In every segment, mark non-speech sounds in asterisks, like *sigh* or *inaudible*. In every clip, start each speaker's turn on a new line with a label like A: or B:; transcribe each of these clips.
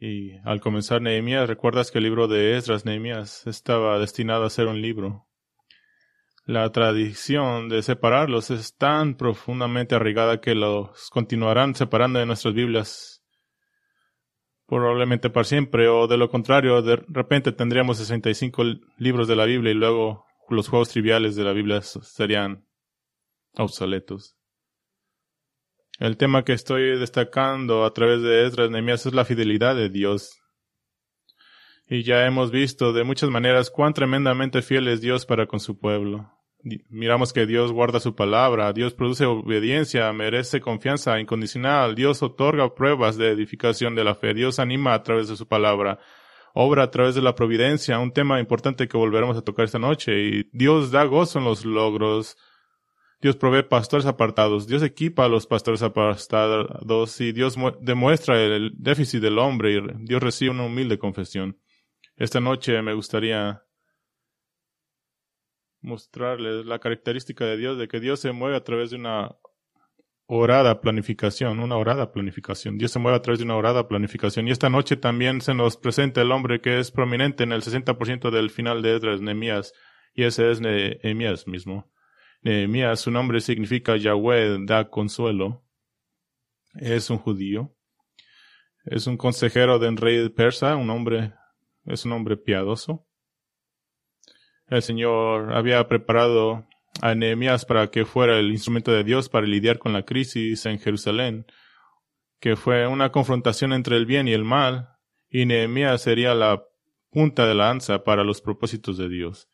A: Y al comenzar Nehemías, recuerdas que el libro de Esdras, Nehemías, estaba destinado a ser un libro. La tradición de separarlos es tan profundamente arraigada que los continuarán separando de nuestras Biblias probablemente para siempre, o de lo contrario, de repente tendríamos 65 libros de la Biblia y luego los juegos triviales de la Biblia serían obsoletos. El tema que estoy destacando a través de Esdras Nehemías es la fidelidad de Dios. Y ya hemos visto de muchas maneras cuán tremendamente fiel es Dios para con su pueblo. Miramos que Dios guarda su palabra, Dios produce obediencia, merece confianza incondicional, Dios otorga pruebas de edificación de la fe, Dios anima a través de su palabra, obra a través de la providencia, un tema importante que volveremos a tocar esta noche, y Dios da gozo en los logros Dios provee pastores apartados, Dios equipa a los pastores apartados y Dios demuestra el déficit del hombre y Dios recibe una humilde confesión. Esta noche me gustaría mostrarles la característica de Dios, de que Dios se mueve a través de una orada planificación, una orada planificación. Dios se mueve a través de una orada planificación. Y esta noche también se nos presenta el hombre que es prominente en el 60% del final de Edras, Nehemías, y ese es Nehemías mismo. Nehemías, su nombre significa Yahweh da consuelo. Es un judío. Es un consejero del rey persa, un hombre, es un hombre piadoso. El Señor había preparado a Nehemías para que fuera el instrumento de Dios para lidiar con la crisis en Jerusalén, que fue una confrontación entre el bien y el mal, y Nehemías sería la punta de lanza para los propósitos de Dios.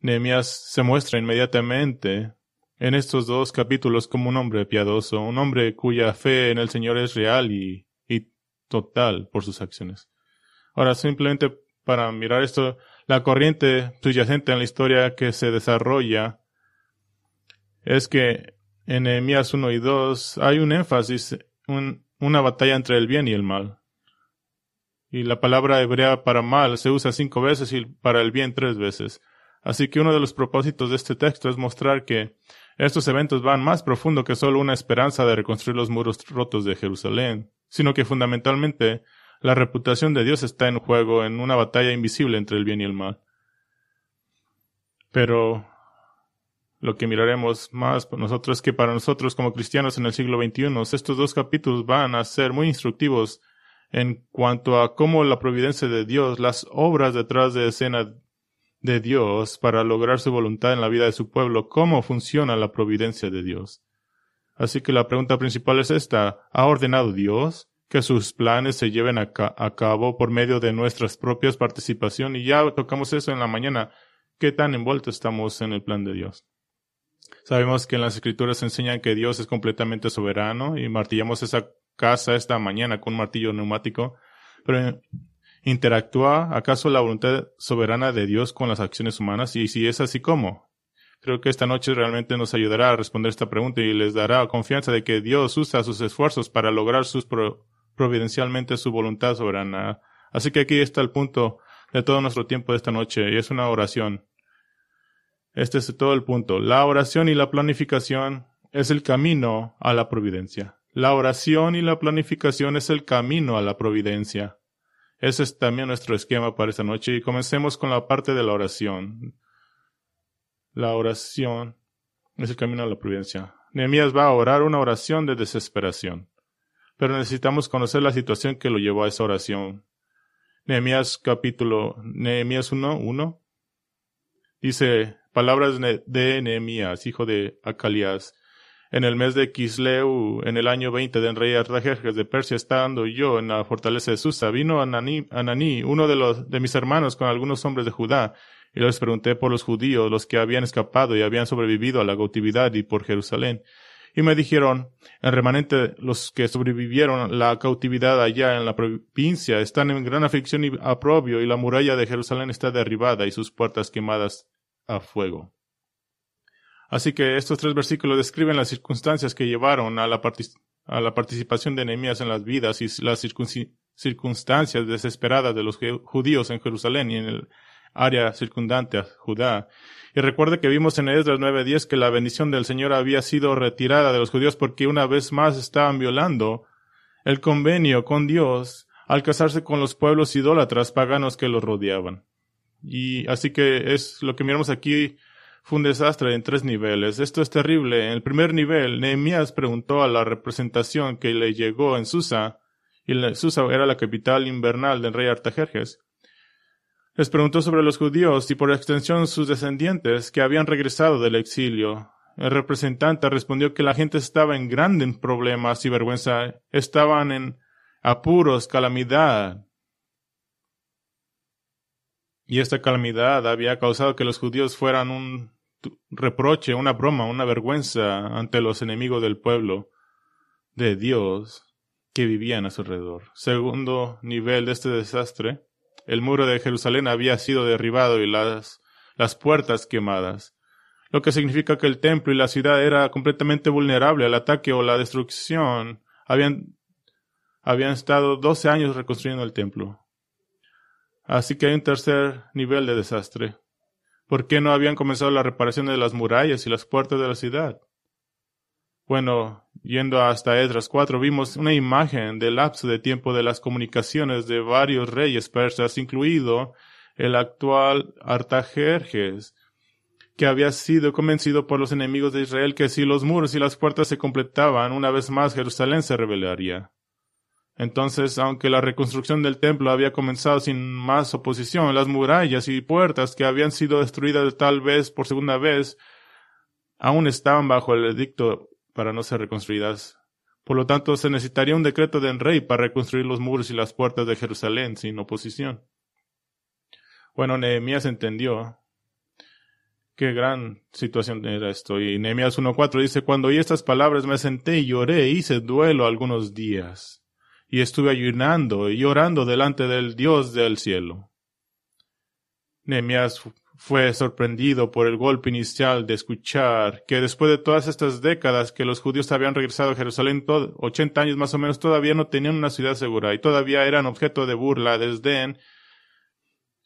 A: Nehemías se muestra inmediatamente en estos dos capítulos como un hombre piadoso, un hombre cuya fe en el Señor es real y, y total por sus acciones. Ahora, simplemente para mirar esto, la corriente subyacente en la historia que se desarrolla es que en Nehemías 1 y 2 hay un énfasis, una batalla entre el bien y el mal. Y la palabra hebrea para mal se usa cinco veces y para el bien tres veces. Así que uno de los propósitos de este texto es mostrar que estos eventos van más profundo que solo una esperanza de reconstruir los muros rotos de Jerusalén, sino que fundamentalmente la reputación de Dios está en juego en una batalla invisible entre el bien y el mal. Pero lo que miraremos más por nosotros es que para nosotros como cristianos en el siglo XXI, estos dos capítulos van a ser muy instructivos en cuanto a cómo la providencia de Dios, las obras detrás de escena de Dios para lograr su voluntad en la vida de su pueblo, cómo funciona la providencia de Dios. Así que la pregunta principal es esta, ¿ha ordenado Dios que sus planes se lleven a, cabo por medio de nuestras propias participación? Y ya tocamos eso en la mañana, ¿qué tan envueltos estamos en el plan de Dios? Sabemos que en las escrituras enseñan que Dios es completamente soberano y martillamos esa casa esta mañana con un martillo neumático, pero ¿Interactúa acaso la voluntad soberana de Dios con las acciones humanas? Y si es así, ¿cómo? Creo que esta noche realmente nos ayudará a responder esta pregunta y les dará confianza de que Dios usa sus esfuerzos para lograr sus providencialmente su voluntad soberana. Así que aquí está el punto de todo nuestro tiempo de esta noche y es una oración. Este es todo el punto. La oración y la planificación es el camino a la providencia. La oración y la planificación es el camino a la providencia. Ese es también nuestro esquema para esta noche y comencemos con la parte de la oración. La oración es el camino a la providencia. Nehemías va a orar una oración de desesperación, pero necesitamos conocer la situación que lo llevó a esa oración. Nehemías capítulo, Nehemías 1, 1, dice palabras de Nehemías, hijo de Acalías, en el mes de Kisleu, en el año veinte del rey Artajerjes de Persia, estando yo en la fortaleza de Susa, vino Ananí, uno de los de mis hermanos, con algunos hombres de Judá, y les pregunté por los judíos, los que habían escapado y habían sobrevivido a la cautividad y por Jerusalén. Y me dijeron, el remanente, los que sobrevivieron la cautividad allá en la provincia, están en gran aflicción y aprobio, y la muralla de Jerusalén está derribada y sus puertas quemadas a fuego. Así que estos tres versículos describen las circunstancias que llevaron a la, a la participación de Nehemías en las vidas y las circunstancias desesperadas de los judíos en Jerusalén y en el área circundante a Judá. Y recuerde que vimos en Esdras 9:10 que la bendición del Señor había sido retirada de los judíos porque una vez más estaban violando el convenio con Dios al casarse con los pueblos idólatras paganos que los rodeaban. Y así que es lo que miramos aquí fue un desastre en tres niveles. Esto es terrible. En el primer nivel, Nehemías preguntó a la representación que le llegó en Susa, y Susa era la capital invernal del rey Artajerjes. Les preguntó sobre los judíos y por extensión sus descendientes que habían regresado del exilio. El representante respondió que la gente estaba en grandes problemas y vergüenza, estaban en apuros, calamidad. Y esta calamidad había causado que los judíos fueran un reproche, una broma, una vergüenza ante los enemigos del pueblo de Dios que vivían a su alrededor. Segundo nivel de este desastre, el muro de Jerusalén había sido derribado y las, las puertas quemadas, lo que significa que el templo y la ciudad era completamente vulnerable al ataque o la destrucción. Habían, habían estado doce años reconstruyendo el templo. Así que hay un tercer nivel de desastre. ¿Por qué no habían comenzado la reparación de las murallas y las puertas de la ciudad? Bueno, yendo hasta Esdras 4, vimos una imagen del lapso de tiempo de las comunicaciones de varios reyes persas, incluido el actual Artajerjes, que había sido convencido por los enemigos de Israel que si los muros y las puertas se completaban, una vez más Jerusalén se rebelaría. Entonces, aunque la reconstrucción del templo había comenzado sin más oposición, las murallas y puertas que habían sido destruidas tal vez por segunda vez, aún estaban bajo el edicto para no ser reconstruidas. Por lo tanto, se necesitaría un decreto del rey para reconstruir los muros y las puertas de Jerusalén sin oposición. Bueno, Nehemías entendió qué gran situación era esto. Y Nehemías 1.4 dice, cuando oí estas palabras me senté y lloré hice duelo algunos días. Y estuve ayunando y llorando delante del Dios del cielo. Nehemías fue sorprendido por el golpe inicial de escuchar que después de todas estas décadas que los judíos habían regresado a Jerusalén, ochenta años más o menos, todavía no tenían una ciudad segura y todavía eran objeto de burla, desdén,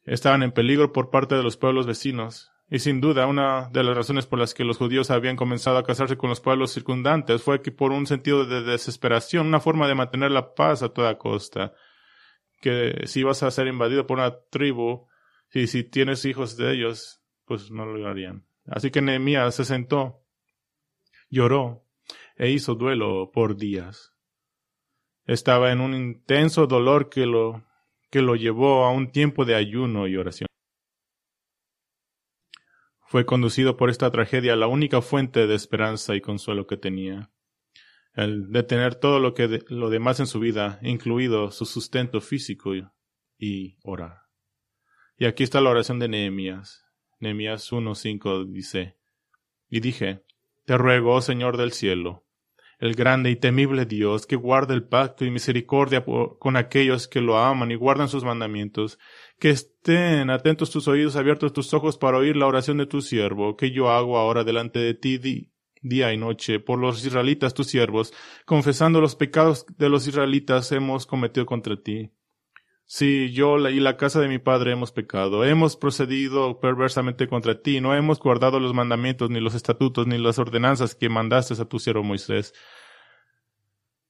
A: estaban en peligro por parte de los pueblos vecinos. Y sin duda, una de las razones por las que los judíos habían comenzado a casarse con los pueblos circundantes fue que por un sentido de desesperación, una forma de mantener la paz a toda costa, que si ibas a ser invadido por una tribu, y si tienes hijos de ellos, pues no lo harían. Así que Nehemías se sentó, lloró e hizo duelo por días. Estaba en un intenso dolor que lo, que lo llevó a un tiempo de ayuno y oración. Fue conducido por esta tragedia a la única fuente de esperanza y consuelo que tenía, el de tener todo lo que lo demás en su vida, incluido su sustento físico y, orar. Y aquí está la oración de Nehemías. Nehemías 1.5 dice, Y dije, Te ruego, oh Señor del cielo, el grande y temible Dios, que guarda el pacto y misericordia con aquellos que lo aman y guardan sus mandamientos, que estén atentos tus oídos, abiertos tus ojos para oír la oración de tu siervo, que yo hago ahora delante de ti día y noche, por los israelitas tus siervos, confesando los pecados de los israelitas hemos cometido contra ti Sí, yo y la casa de mi padre hemos pecado, hemos procedido perversamente contra ti, no hemos guardado los mandamientos, ni los estatutos, ni las ordenanzas que mandaste a tu siervo Moisés.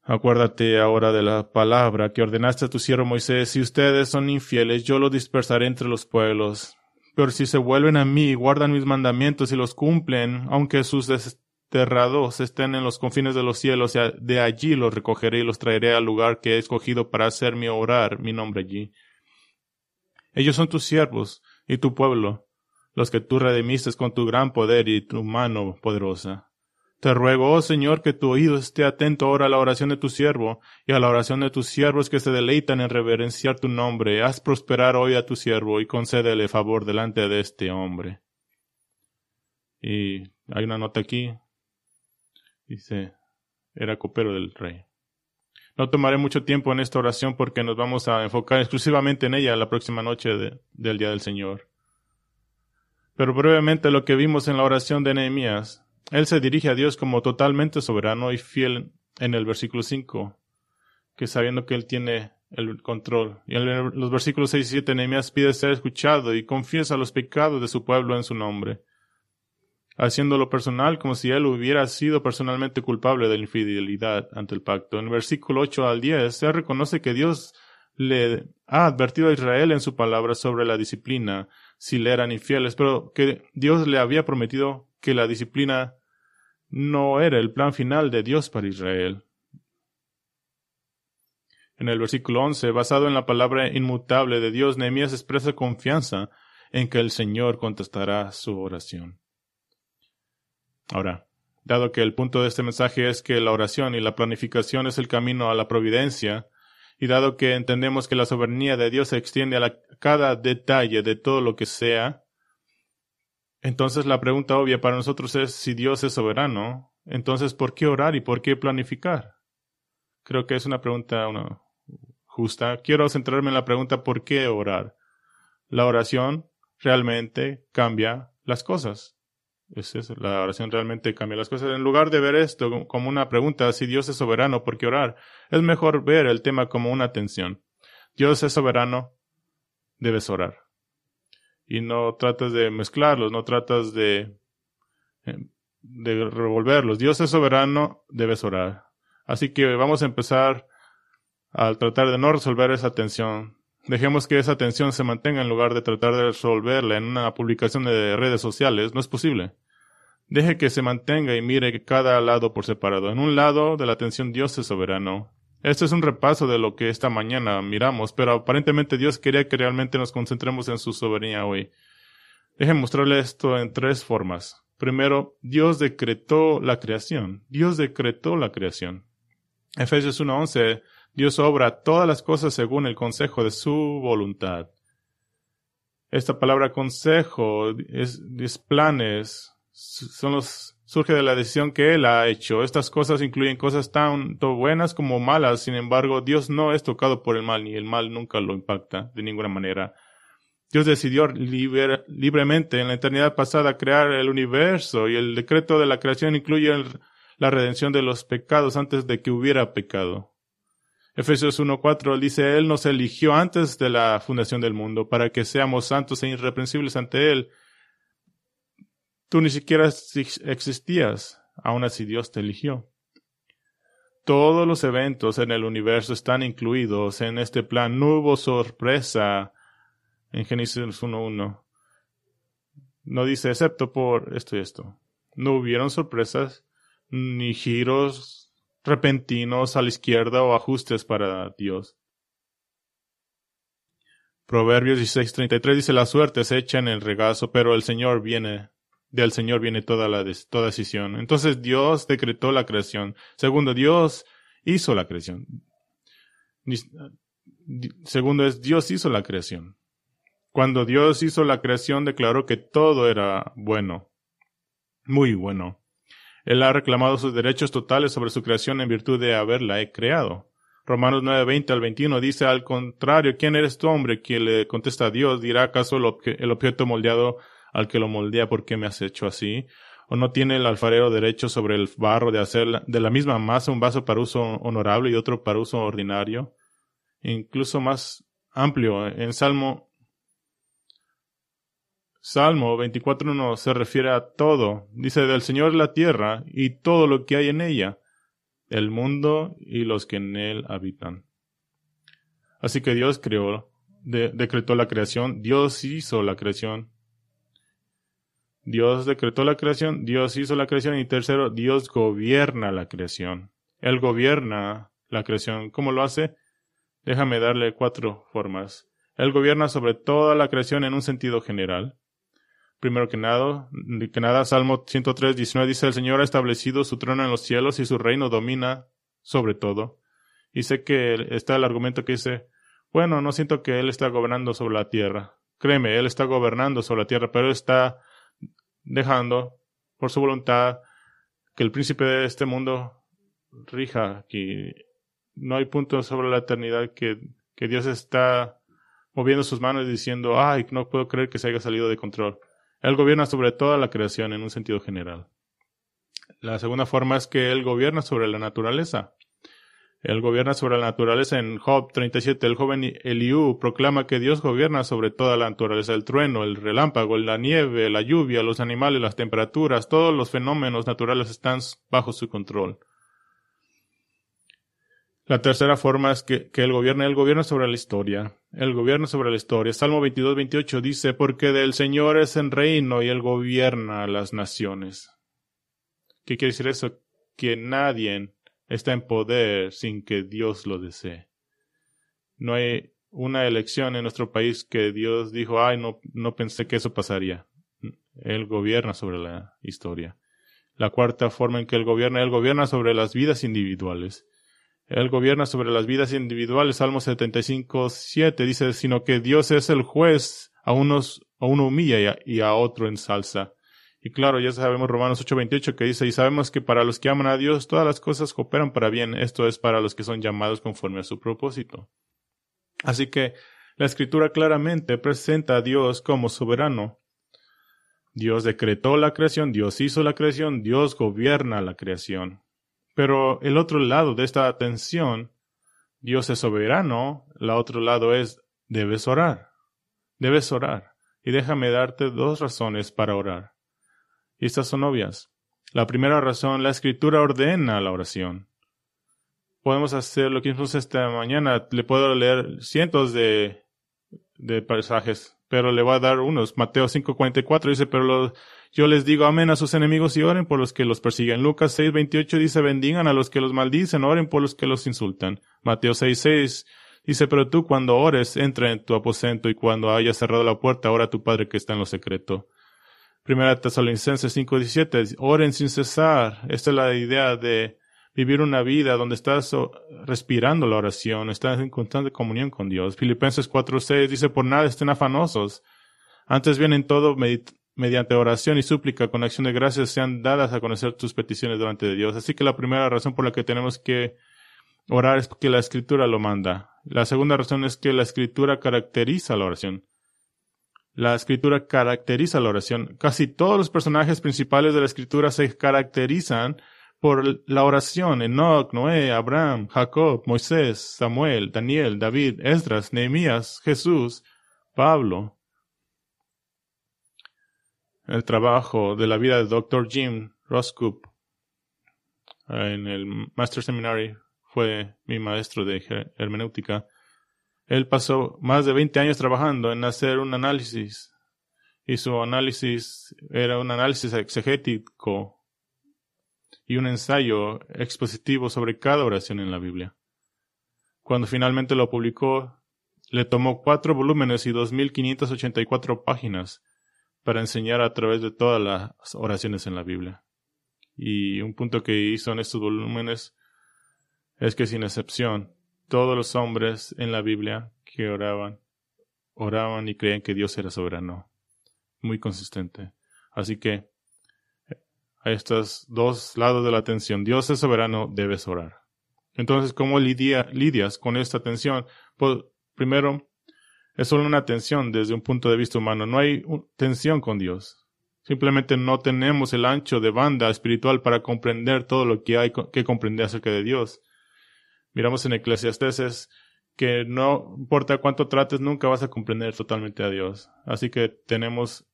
A: Acuérdate ahora de la palabra que ordenaste a tu siervo Moisés, si ustedes son infieles, yo los dispersaré entre los pueblos. Pero si se vuelven a mí, guardan mis mandamientos y los cumplen, aunque sus desterrados estén en los confines de los cielos, de allí los recogeré y los traeré al lugar que he escogido para hacerme orar mi nombre allí. Ellos son tus siervos y tu pueblo, los que tú redimiste con tu gran poder y tu mano poderosa. Te ruego, oh Señor, que tu oído esté atento ahora a la oración de tu siervo y a la oración de tus siervos que se deleitan en reverenciar tu nombre. Haz prosperar hoy a tu siervo y concédele favor delante de este hombre. Y hay una nota aquí. Dice, era copero del rey. No tomaré mucho tiempo en esta oración porque nos vamos a enfocar exclusivamente en ella la próxima noche del Día del Señor. Pero brevemente lo que vimos en la oración de Nehemías, él se dirige a Dios como totalmente soberano y fiel en el versículo 5, que sabiendo que él tiene el control. Y en los versículos 6 y 7 Nehemías pide ser escuchado y confiesa los pecados de su pueblo en su nombre haciéndolo personal como si él hubiera sido personalmente culpable de la infidelidad ante el pacto. En versículo 8 al 10 se reconoce que Dios le ha advertido a Israel en su palabra sobre la disciplina si le eran infieles, pero que Dios le había prometido que la disciplina no era el plan final de Dios para Israel. En el versículo 11, basado en la palabra inmutable de Dios, Nehemías expresa confianza en que el Señor contestará su oración. Ahora, dado que el punto de este mensaje es que la oración y la planificación es el camino a la providencia, y dado que entendemos que la soberanía de Dios se extiende a, cada detalle de todo lo que sea, entonces la pregunta obvia para nosotros es si Dios es soberano, entonces ¿por qué orar y por qué planificar? Creo que es una pregunta justa. Quiero centrarme en la pregunta ¿por qué orar? La oración realmente cambia las cosas. Es la oración realmente cambia las cosas. En lugar de ver esto como una pregunta, si Dios es soberano, ¿por qué orar? Es mejor ver el tema como una tensión. Dios es soberano, debes orar. Y no tratas de mezclarlos, no tratas de, eh, de revolverlos. Dios es soberano, debes orar. Así que vamos a empezar a tratar de no resolver esa tensión. Dejemos que esa tensión se mantenga en lugar de tratar de resolverla en una publicación de redes sociales. No es posible. Deje que se mantenga y mire cada lado por separado. En un lado de la tensión Dios es soberano. Este es un repaso de lo que esta mañana miramos, pero aparentemente Dios quería que realmente nos concentremos en su soberanía hoy. Deje mostrarle esto en tres formas. Primero, Dios decretó la creación. Dios decretó la creación. Efesios 1.11 Dios obra todas las cosas según el consejo de su voluntad. Esta palabra consejo es, planes, son los, surge de la decisión que Él ha hecho. Estas cosas incluyen cosas tanto buenas como malas. Sin embargo, Dios no es tocado por el mal, ni el mal nunca lo impacta de ninguna manera. Dios decidió libremente en la eternidad pasada crear el universo y el decreto de la creación incluye la redención de los pecados antes de que hubiera pecado. Efesios 1.4 dice, Él nos eligió antes de la fundación del mundo para que seamos santos e irreprensibles ante Él. Tú ni siquiera existías, aun así Dios te eligió. Todos los eventos en el universo están incluidos en este plan. No hubo sorpresa en Génesis 1.1. No dice excepto por esto y esto. No hubieron sorpresas ni giros repentinos a la izquierda o ajustes para Dios. Proverbios 16:33 dice la suerte se echa en el regazo, pero el Señor viene, del Señor viene toda la toda decisión. Entonces Dios decretó la creación. Segundo, Dios hizo la creación. Segundo es Dios hizo la creación. Cuando Dios hizo la creación declaró que todo era bueno, muy bueno. Él ha reclamado sus derechos totales sobre su creación en virtud de haberla creado. Romanos 9:20 al 21 dice al contrario, ¿quién eres tú hombre? Quien le contesta a Dios, dirá acaso el, objeto moldeado al que lo moldea, ¿por qué me has hecho así? ¿O no tiene el alfarero derecho sobre el barro de hacer de la misma masa un vaso para uso honorable y otro para uso ordinario? Incluso más amplio, en Salmo Salmo 24.1 se refiere a todo. Dice, del Señor la tierra y todo lo que hay en ella, el mundo y los que en él habitan. Así que Dios creó, decretó la creación, Dios hizo la creación. Dios decretó la creación, Dios hizo la creación y tercero, Dios gobierna la creación. Él gobierna la creación. ¿Cómo lo hace? Déjame darle cuatro formas. Él gobierna sobre toda la creación en un sentido general. Primero que nada, que nada, Salmo 103, 19 dice, el Señor ha establecido su trono en los cielos y su reino domina sobre todo. Y sé que está el argumento que dice, bueno, no siento que Él está gobernando sobre la tierra. Créeme, Él está gobernando sobre la tierra, pero está dejando, por su voluntad, que el príncipe de este mundo rija aquí. No hay punto sobre la eternidad que, que Dios está moviendo sus manos diciendo, ay, no puedo creer que se haya salido de control. Él gobierna sobre toda la creación en un sentido general. La segunda forma es que Él gobierna sobre la naturaleza. Él gobierna sobre la naturaleza. En Job 37, el joven Eliú proclama que Dios gobierna sobre toda la naturaleza. El trueno, el relámpago, la nieve, la lluvia, los animales, las temperaturas, todos los fenómenos naturales están bajo su control. La tercera forma es que, que Él gobierna, Él gobierna sobre la historia. Él gobierna sobre la historia. Salmo 22, 28 dice, porque del Señor es el reino y Él gobierna las naciones. ¿Qué quiere decir eso? Que nadie está en poder sin que Dios lo desee. No hay una elección en nuestro país que Dios dijo, ay, no, no pensé que eso pasaría. Él gobierna sobre la historia. La cuarta forma en que Él gobierna, Él gobierna sobre las vidas individuales. Él gobierna sobre las vidas individuales. Salmo 75, 7 dice, sino que Dios es el juez, a unos, a uno humilla y a, otro ensalza. Y claro, ya sabemos Romanos 8, 28 que dice, y sabemos que para los que aman a Dios todas las cosas cooperan para bien. Esto es para los que son llamados conforme a su propósito. Así que la escritura claramente presenta a Dios como soberano. Dios decretó la creación, Dios hizo la creación, Dios gobierna la creación. Pero el otro lado de esta atención, Dios es soberano, la otro lado es debes orar. Debes orar. Y déjame darte dos razones para orar. Y estas son obvias. La primera razón, la escritura ordena la oración. Podemos hacer lo que hicimos esta mañana. Le puedo leer cientos de, de pasajes, pero le voy a dar unos. Mateo 5:44 dice, pero los yo les digo amén a sus enemigos y oren por los que los persiguen. Lucas 6:28 dice, bendigan a los que los maldicen, oren por los que los insultan. Mateo 6:6 dice, pero tú cuando ores, entra en tu aposento y cuando hayas cerrado la puerta, ora a tu Padre que está en lo secreto. Primera Tesalonicenses 5:17, oren sin cesar. Esta es la idea de vivir una vida donde estás respirando la oración, estás en constante comunión con Dios. Filipenses 4:6 dice, por nada estén afanosos. Antes bien en todo mediante oración y súplica con acción de gracias sean dadas a conocer tus peticiones delante de Dios. Así que la primera razón por la que tenemos que orar es porque la escritura lo manda. La segunda razón es que la escritura caracteriza la oración. La escritura caracteriza la oración. Casi todos los personajes principales de la escritura se caracterizan por la oración. Enoch, Noé, Abraham, Jacob, Moisés, Samuel, Daniel, David, Esdras, Nehemías, Jesús, Pablo el trabajo de la vida de Dr. Jim Roscoop en el Master Seminary fue mi maestro de hermenéutica. Él pasó más de 20 años trabajando en hacer un análisis y su análisis era un análisis exegético y un ensayo expositivo sobre cada oración en la Biblia. Cuando finalmente lo publicó, le tomó cuatro volúmenes y 2.584 páginas para enseñar a través de todas las oraciones en la Biblia. Y un punto que hizo en estos volúmenes es que sin excepción, todos los hombres en la Biblia que oraban, oraban y creían que Dios era soberano. Muy consistente. Así que a estos dos lados de la atención, Dios es soberano, debes orar. Entonces, ¿cómo lidias con esta atención? Pues, primero, es solo una tensión desde un punto de vista humano. No hay tensión con Dios. Simplemente no tenemos el ancho de banda espiritual para comprender todo lo que hay que comprender acerca de Dios. Miramos en Eclesiastes que no importa cuánto trates, nunca vas a comprender totalmente a Dios. Así que tenemos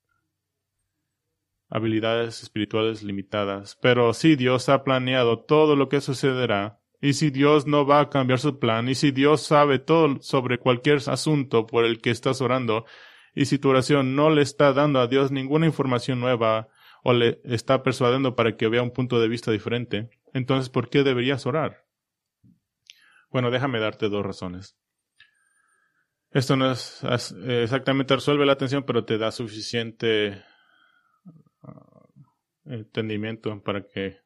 A: habilidades espirituales limitadas. Pero sí, Dios ha planeado todo lo que sucederá y si Dios no va a cambiar su plan, y si Dios sabe todo sobre cualquier asunto por el que estás orando, y si tu oración no le está dando a Dios ninguna información nueva o le está persuadiendo para que vea un punto de vista diferente, entonces ¿por qué deberías orar? Bueno, déjame darte dos razones. Esto no es exactamente resuelve la atención, pero te da suficiente ah, entendimiento para que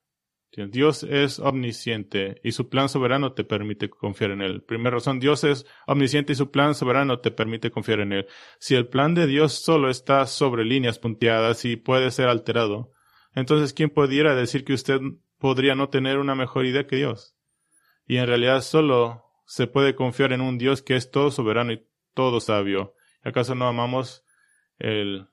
A: Dios es omnisciente y su plan soberano te permite confiar en Él. Primera razón, Dios es omnisciente y su plan soberano te permite confiar en Él. Si el plan de Dios solo está sobre líneas punteadas y puede ser alterado, entonces ¿quién pudiera decir que usted podría no tener una mejor idea que Dios? Y en realidad solo se puede confiar en un Dios que es todo soberano y todo sabio. ¿Acaso no amamos el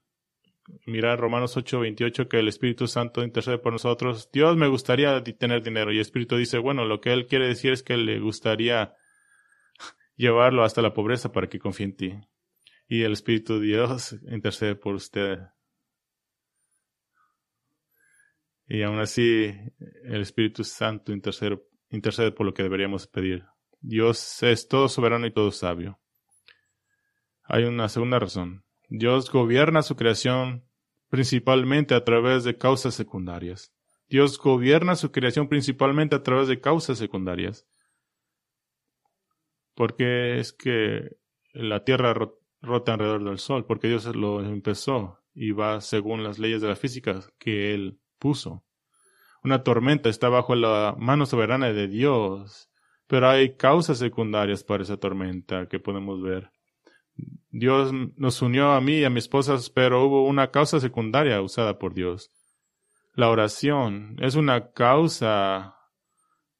A: mirar Romanos 8:28 que el Espíritu Santo intercede por nosotros. Dios me gustaría tener dinero y el Espíritu dice, bueno, lo que Él quiere decir es que le gustaría llevarlo hasta la pobreza para que confíe en ti. Y el Espíritu de Dios intercede por usted. Y aún así, el Espíritu Santo intercede, intercede por lo que deberíamos pedir. Dios es todo soberano y todo sabio. Hay una segunda razón. Dios gobierna su creación principalmente a través de causas secundarias. Dios gobierna su creación principalmente a través de causas secundarias. Porque es que la Tierra rota alrededor del Sol, porque Dios lo empezó y va según las leyes de la física que Él puso. Una tormenta está bajo la mano soberana de Dios, pero hay causas secundarias para esa tormenta que podemos ver. Dios nos unió a mí y a mi esposa, pero hubo una causa secundaria usada por Dios. La oración es una causa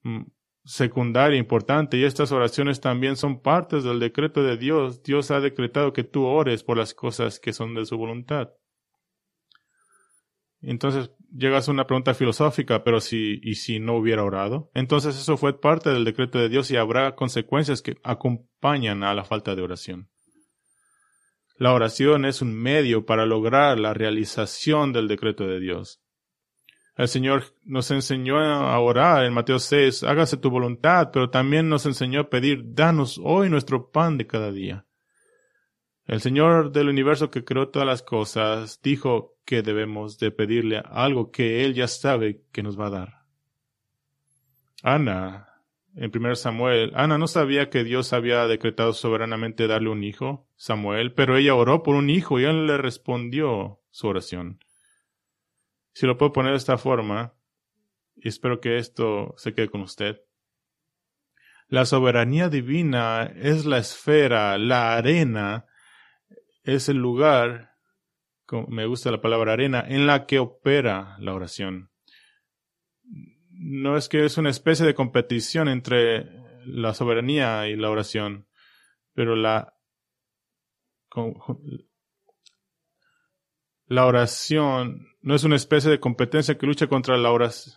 A: mm, secundaria importante y estas oraciones también son partes del decreto de Dios. Dios ha decretado que tú ores por las cosas que son de su voluntad. Entonces llegas a una pregunta filosófica, pero si y si no hubiera orado, entonces eso fue parte del decreto de Dios y habrá consecuencias que acompañan a la falta de oración. La oración es un medio para lograr la realización del decreto de Dios. El Señor nos enseñó a orar en Mateo 6, hágase tu voluntad, pero también nos enseñó a pedir, danos hoy nuestro pan de cada día. El Señor del universo que creó todas las cosas dijo que debemos de pedirle algo que Él ya sabe que nos va a dar. Ana en 1 Samuel, Ana no sabía que Dios había decretado soberanamente darle un hijo, Samuel, pero ella oró por un hijo y él le respondió su oración. Si lo puedo poner de esta forma, y espero que esto se quede con usted. La soberanía divina es la esfera, la arena, es el lugar, me gusta la palabra arena, en la que opera la oración no es que es una especie de competición entre la soberanía y la oración, pero la, la oración no es una especie de competencia que lucha contra la oración.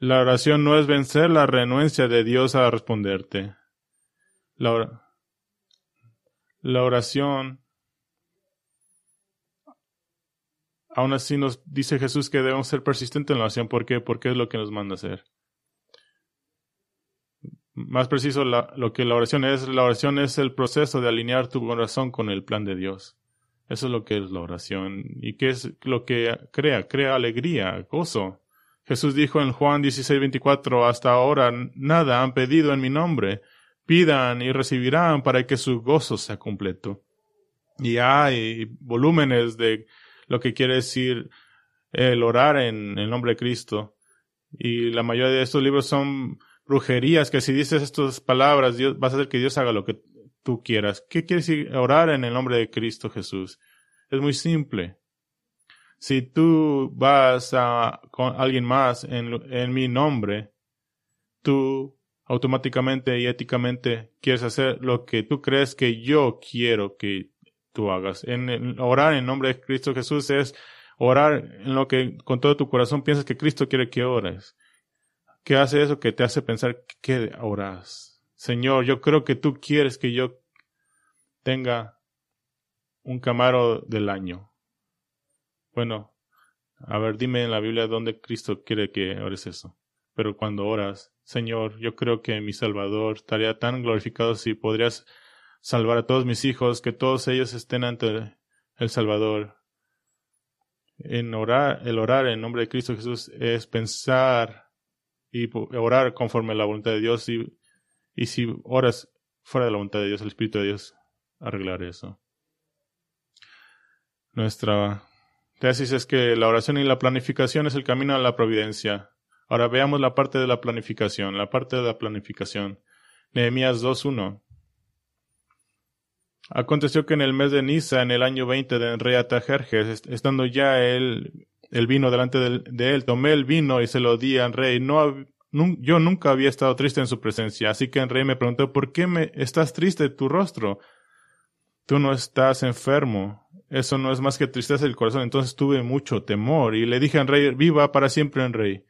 A: La oración no es vencer la renuencia de Dios a responderte. La, la oración Aún así nos dice Jesús que debemos ser persistentes en la oración. ¿Por qué? Porque es lo que nos manda hacer. Más preciso, lo que la oración es, la oración es el proceso de alinear tu corazón con el plan de Dios. Eso es lo que es la oración. ¿Y qué es lo que crea? Crea alegría, gozo. Jesús dijo en Juan 16, 24, hasta ahora nada han pedido en mi nombre. Pidan y recibirán para que su gozo sea completo. Y hay volúmenes de lo que quiere decir el orar en el nombre de Cristo. Y la mayoría de estos libros son brujerías, que si dices estas palabras, Dios, vas a hacer que Dios haga lo que tú quieras. ¿Qué quiere decir orar en el nombre de Cristo Jesús? Es muy simple. Si tú vas a con alguien más en, en mi nombre, tú automáticamente y éticamente quieres hacer lo que tú crees que yo quiero que hagas. En, orar en nombre de Cristo Jesús es orar en lo que con todo tu corazón piensas que Cristo quiere que ores. ¿Qué hace eso que te hace pensar que oras? Señor, yo creo que tú quieres que yo tenga un camaro del año. Bueno, a ver, dime en la Biblia dónde Cristo quiere que ores eso. Pero cuando oras, Señor, yo creo que mi Salvador estaría tan glorificado si podrías salvar a todos mis hijos, que todos ellos estén ante el Salvador. En orar, el orar en nombre de Cristo Jesús es pensar y orar conforme a la voluntad de Dios y, y si oras fuera de la voluntad de Dios, el Espíritu de Dios arreglar eso. Nuestra tesis es que la oración y la planificación es el camino a la providencia. Ahora veamos la parte de la planificación, la parte de la planificación. Nehemías 2.1. Aconteció que en el mes de Nisa, en el año veinte de rey Atajerjes, estando ya él, el vino delante de, él, tomé el vino y se lo di al rey. No, yo nunca había estado triste en su presencia, así que el rey me preguntó, ¿por qué me estás triste tu rostro? Tú no estás enfermo. Eso no es más que tristeza del corazón. Entonces tuve mucho temor y le dije al rey, viva para siempre en rey.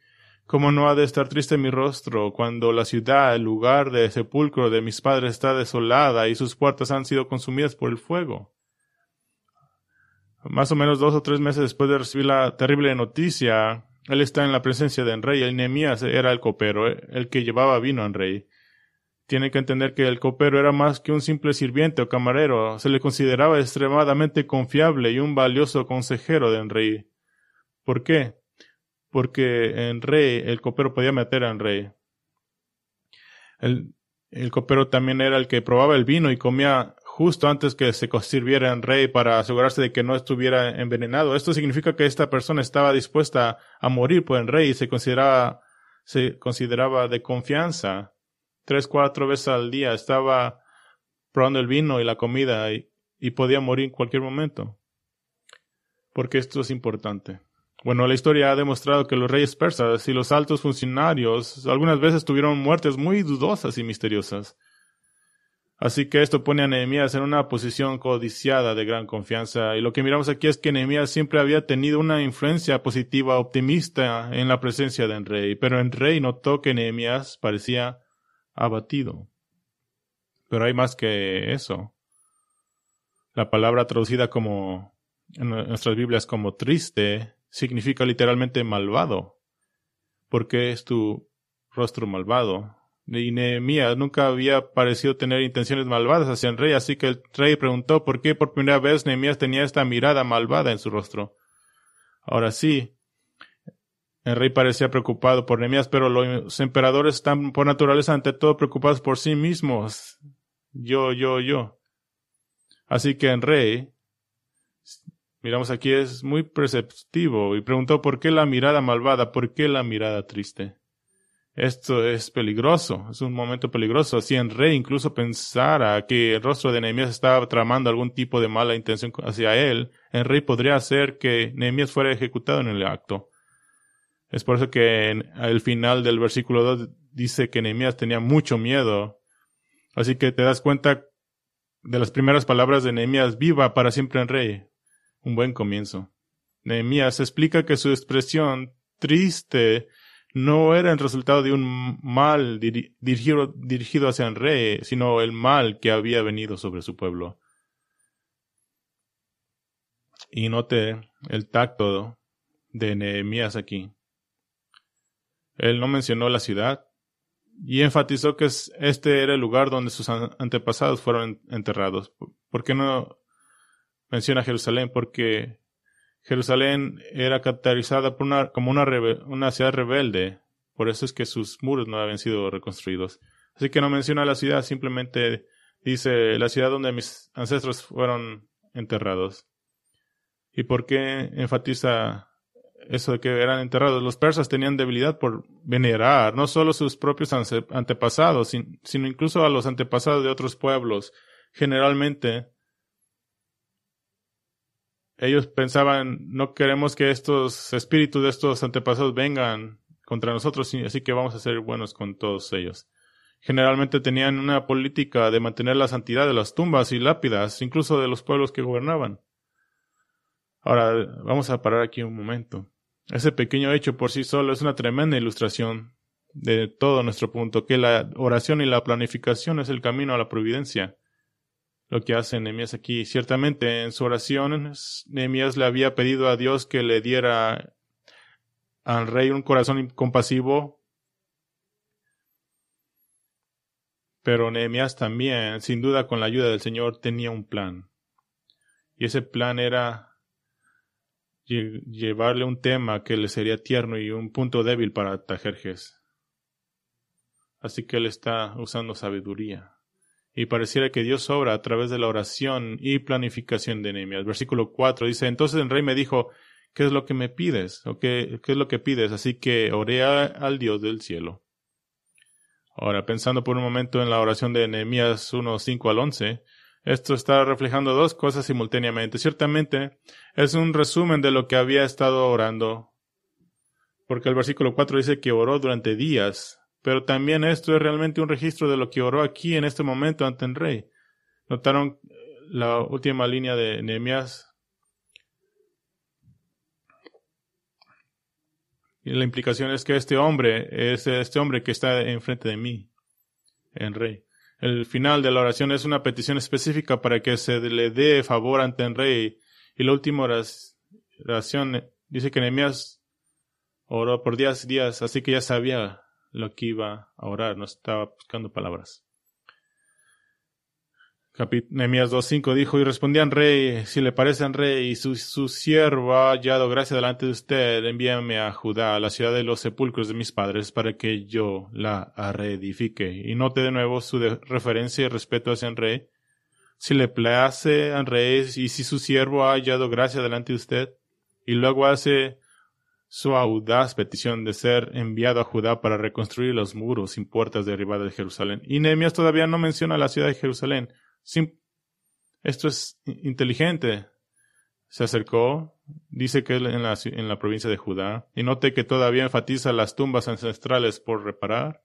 A: ¿Cómo no ha de estar triste mi rostro cuando la ciudad, el lugar de sepulcro de mis padres está desolada y sus puertas han sido consumidas por el fuego? Más o menos dos o tres meses después de recibir la terrible noticia, él está en la presencia del rey. El Nehemías era el copero, el que llevaba vino al rey. Tiene que entender que el copero era más que un simple sirviente o camarero. Se le consideraba extremadamente confiable y un valioso consejero del rey. ¿Por qué? Porque en rey, el copero podía meter al rey. El, el copero también era el que probaba el vino y comía justo antes que se sirviera en rey para asegurarse de que no estuviera envenenado. Esto significa que esta persona estaba dispuesta a morir por el rey y se consideraba, se consideraba de confianza. Tres, cuatro veces al día estaba probando el vino y la comida y, y podía morir en cualquier momento. Porque esto es importante. Bueno, la historia ha demostrado que los reyes persas y los altos funcionarios algunas veces tuvieron muertes muy dudosas y misteriosas. Así que esto pone a Nehemías en una posición codiciada de gran confianza. Y lo que miramos aquí es que Nehemías siempre había tenido una influencia positiva, optimista en la presencia del rey. Pero el rey notó que Nehemías parecía abatido. Pero hay más que eso. La palabra traducida como en nuestras Biblias como triste significa literalmente malvado. ¿Por qué es tu rostro malvado? y Nehemías nunca había parecido tener intenciones malvadas hacia el rey, así que el rey preguntó por qué por primera vez Nehemías tenía esta mirada malvada en su rostro. Ahora sí, el rey parecía preocupado por Nehemías, pero los emperadores están por naturaleza ante todo preocupados por sí mismos. Yo, yo, yo. Así que el rey, miramos aquí, es muy perceptivo y preguntó por qué la mirada malvada, por qué la mirada triste. Esto es peligroso, es un momento peligroso. Si el rey incluso pensara que el rostro de Nehemías estaba tramando algún tipo de mala intención hacia él, el rey podría hacer que Nehemías fuera ejecutado en el acto. Es por eso que al final del versículo 2 dice que Nehemías tenía mucho miedo. Así que te das cuenta de las primeras palabras de Nehemías, viva para siempre el rey. Un buen comienzo. Nehemías explica que su expresión triste no era el resultado de un mal dirigido, dirigido hacia el rey, sino el mal que había venido sobre su pueblo. Y note el tacto de Nehemías aquí. Él no mencionó la ciudad y enfatizó que este era el lugar donde sus antepasados fueron enterrados. ¿Por qué no menciona Jerusalén? Porque Jerusalén era caracterizada como una, una ciudad rebelde, por eso es que sus muros no habían sido reconstruidos. Así que no menciona la ciudad, simplemente dice la ciudad donde mis ancestros fueron enterrados. ¿Y por qué enfatiza eso de que eran enterrados? Los persas tenían debilidad por venerar no solo sus propios antepasados, sino incluso a los antepasados de otros pueblos. Generalmente, ellos pensaban, no queremos que estos espíritus de estos antepasados vengan contra nosotros, así que vamos a ser buenos con todos ellos. Generalmente tenían una política de mantener la santidad de las tumbas y lápidas, incluso de los pueblos que gobernaban. Ahora, vamos a parar aquí un momento. Ese pequeño hecho por sí solo es una tremenda ilustración de todo nuestro punto, que la oración y la planificación es el camino a la providencia lo que hace Nehemías aquí. Ciertamente en su oración, Nehemías le había pedido a Dios que le diera al rey un corazón compasivo. Pero Nehemías también, sin duda con la ayuda del Señor, tenía un plan. Y ese plan era llevarle un tema que le sería tierno y un punto débil para Tajerjes. Así que él está usando sabiduría y pareciera que Dios obra a través de la oración y planificación de Nehemías. Versículo 4 dice, entonces el rey me dijo, ¿qué es lo que me pides? ¿O qué, es lo que pides? Así que oré al Dios del cielo. Ahora, pensando por un momento en la oración de Nehemías 1, 5 al 11, esto está reflejando dos cosas simultáneamente. Ciertamente, es un resumen de lo que había estado orando, porque el versículo 4 dice que oró durante días pero también esto es realmente un registro de lo que oró aquí en este momento ante el rey. Notaron eh, la última línea de Nehemías. Y la implicación es que este hombre es este hombre que está enfrente de mí, el rey. El final de la oración es una petición específica para que se le dé favor ante el rey. Y la última oración dice que Nehemías Oró por días y días, así que ya sabía lo que iba a orar, no estaba buscando palabras. Nehemías 2.5 dijo, y respondían rey, si le parecen rey, y su, su, siervo ha hallado gracia delante de usted, envíame a Judá, a la ciudad de los sepulcros de mis padres, para que yo la reedifique. Y note de nuevo su referencia y respeto hacia el rey. Si le place al rey, y si su siervo ha hallado gracia delante de usted, y luego hace su audaz petición de ser enviado a Judá para reconstruir los muros sin puertas derribadas de Jerusalén. Y Nehemías todavía no menciona la ciudad de Jerusalén esto es inteligente. Se acercó, dice que es en la, en la provincia de Judá, y note que todavía enfatiza las tumbas ancestrales por reparar.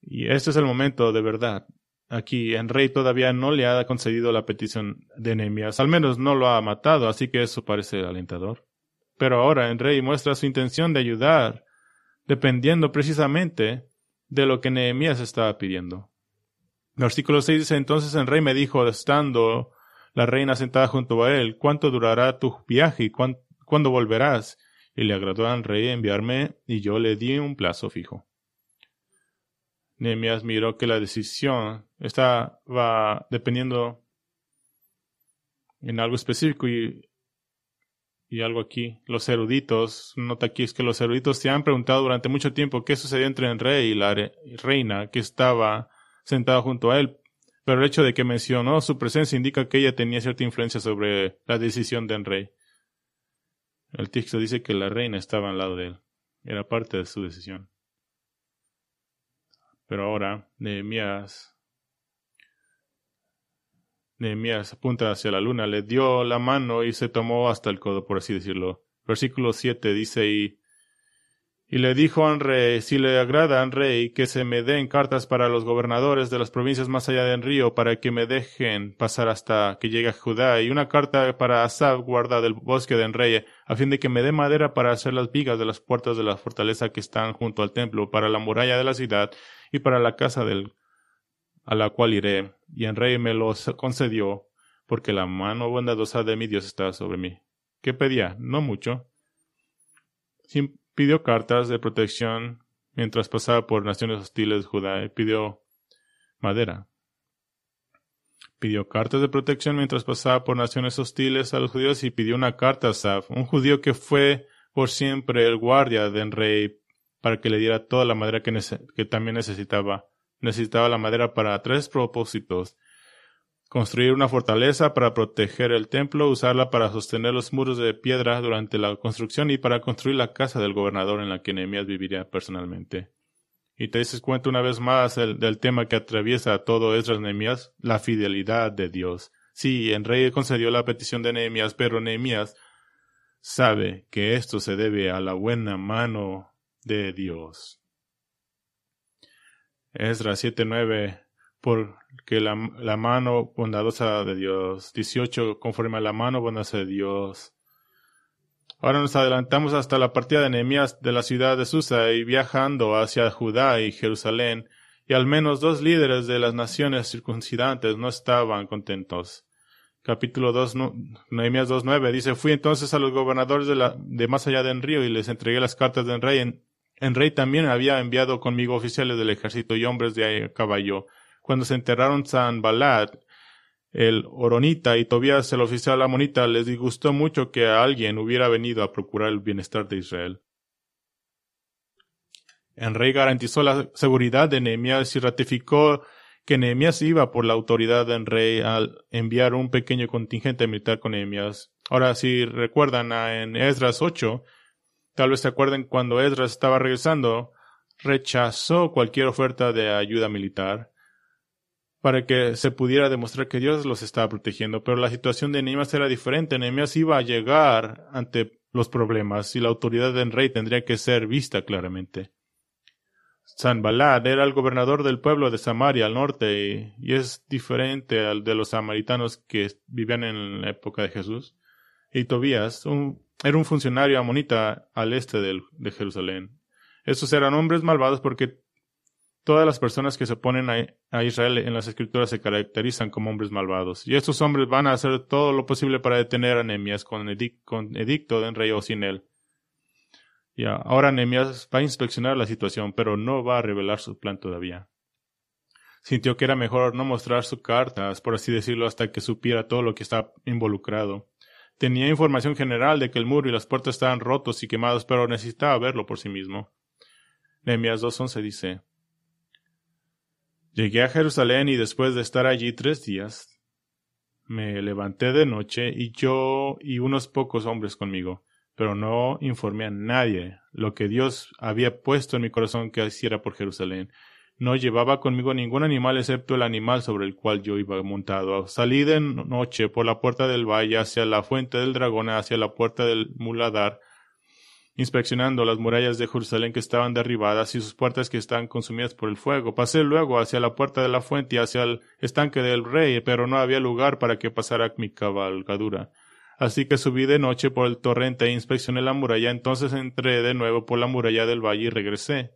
A: Y este es el momento de verdad. Aquí en rey todavía no le ha concedido la petición de Nehemías, al menos no lo ha matado, así que eso parece alentador. Pero ahora en rey muestra su intención de ayudar, dependiendo precisamente de lo que Nehemías estaba pidiendo. Versículo 6 dice, entonces el rey me dijo, estando la reina sentada junto a él, ¿cuánto durará tu viaje y cuándo volverás? Y le agradó al rey enviarme y yo le di un plazo fijo. Nehemías miró que la decisión estaba dependiendo en algo específico y, y algo aquí. Los eruditos, nota aquí es que los eruditos se han preguntado durante mucho tiempo qué sucedió entre el rey y la reina que estaba sentado junto a él, pero el hecho de que mencionó su presencia indica que ella tenía cierta influencia sobre la decisión del rey. El texto dice que la reina estaba al lado de él. Era parte de su decisión. Pero ahora, Nehemías, Nehemías apunta hacia la luna, le dio la mano y se tomó hasta el codo, por así decirlo. Versículo 7 dice, y y le dijo al rey, si le agrada al rey, que se me den cartas para los gobernadores de las provincias más allá del río, para que me dejen pasar hasta que llegue a Judá, y una carta para Asab, guarda del bosque de rey, a fin de que me dé madera para hacer las vigas de las puertas de la fortaleza que están junto al templo, para la muralla de la ciudad, y para la casa del a la cual iré. Y el rey me lo concedió, porque la mano bondadosa de mi Dios está sobre mí. ¿Qué pedía? No mucho pidió cartas de protección mientras pasaba por naciones hostiles Judá y pidió madera. Pidió cartas de protección mientras pasaba por naciones hostiles a los judíos y pidió una carta a Saf, un judío que fue por siempre el guardia del rey para que le diera toda la madera que también necesitaba. Necesitaba la madera para tres propósitos construir una fortaleza para proteger el templo, usarla para sostener los muros de piedra durante la construcción y para construir la casa del gobernador en la que Nehemías viviría personalmente. Y te dices cuenta una vez más del tema que atraviesa a todo Esdras Nehemías, la fidelidad de Dios. Sí, el rey concedió la petición de Nehemías, pero Nehemías sabe que esto se debe a la buena mano de Dios. Esdras 7.9 porque la, la, mano bondadosa de Dios. 18. Conforme a la mano bondadosa de Dios. Ahora nos adelantamos hasta la partida de Nehemías de la ciudad de Susa y viajando hacia Judá y Jerusalén, y al menos dos líderes de las naciones circuncidantes no estaban contentos. Capítulo 2, Nehemías 2.9 dice, Fui entonces a los gobernadores de, la, de más allá del río y les entregué las cartas del rey. En, en rey también había enviado conmigo oficiales del ejército y hombres de caballo cuando se enterraron Balad, el Oronita y Tobías, el oficial amonita, les disgustó mucho que alguien hubiera venido a procurar el bienestar de Israel. El rey garantizó la seguridad de Nehemías y ratificó que Nehemías iba por la autoridad del rey al enviar un pequeño contingente militar con Nehemías. Ahora, si recuerdan en Esdras 8, tal vez se acuerden cuando Esdras estaba regresando, rechazó cualquier oferta de ayuda militar para que se pudiera demostrar que Dios los estaba protegiendo. Pero la situación de Nehemías era diferente. Nehemías iba a llegar ante los problemas y la autoridad del rey tendría que ser vista claramente. Sanbalad era el gobernador del pueblo de Samaria al norte y, es diferente al de los samaritanos que vivían en la época de Jesús. Y Tobías era un funcionario amonita al este de Jerusalén. Estos eran hombres malvados porque Todas las personas que se oponen a, Israel en las escrituras se caracterizan como hombres malvados. Y estos hombres van a hacer todo lo posible para detener a Nehemías con, edicto de rey o sin él. Y ahora Nehemías va a inspeccionar la situación, pero no va a revelar su plan todavía. Sintió que era mejor no mostrar sus cartas, por así decirlo, hasta que supiera todo lo que estaba involucrado. Tenía información general de que el muro y las puertas estaban rotos y quemados, pero necesitaba verlo por sí mismo. Nehemías 2.11 dice, Llegué a Jerusalén y después de estar allí tres días, me levanté de noche y yo y unos pocos hombres conmigo, pero no informé a nadie lo que Dios había puesto en mi corazón que hiciera por Jerusalén. No llevaba conmigo ningún animal excepto el animal sobre el cual yo iba montado. Salí de noche por la puerta del valle hacia la fuente del dragón, hacia la puerta del muladar, inspeccionando las murallas de Jerusalén que estaban derribadas y sus puertas que estaban consumidas por el fuego. Pasé luego hacia la puerta de la fuente y hacia el estanque del rey, pero no había lugar para que pasara mi cabalgadura. Así que subí de noche por el torrente e inspeccioné la muralla. Entonces entré de nuevo por la muralla del valle y regresé.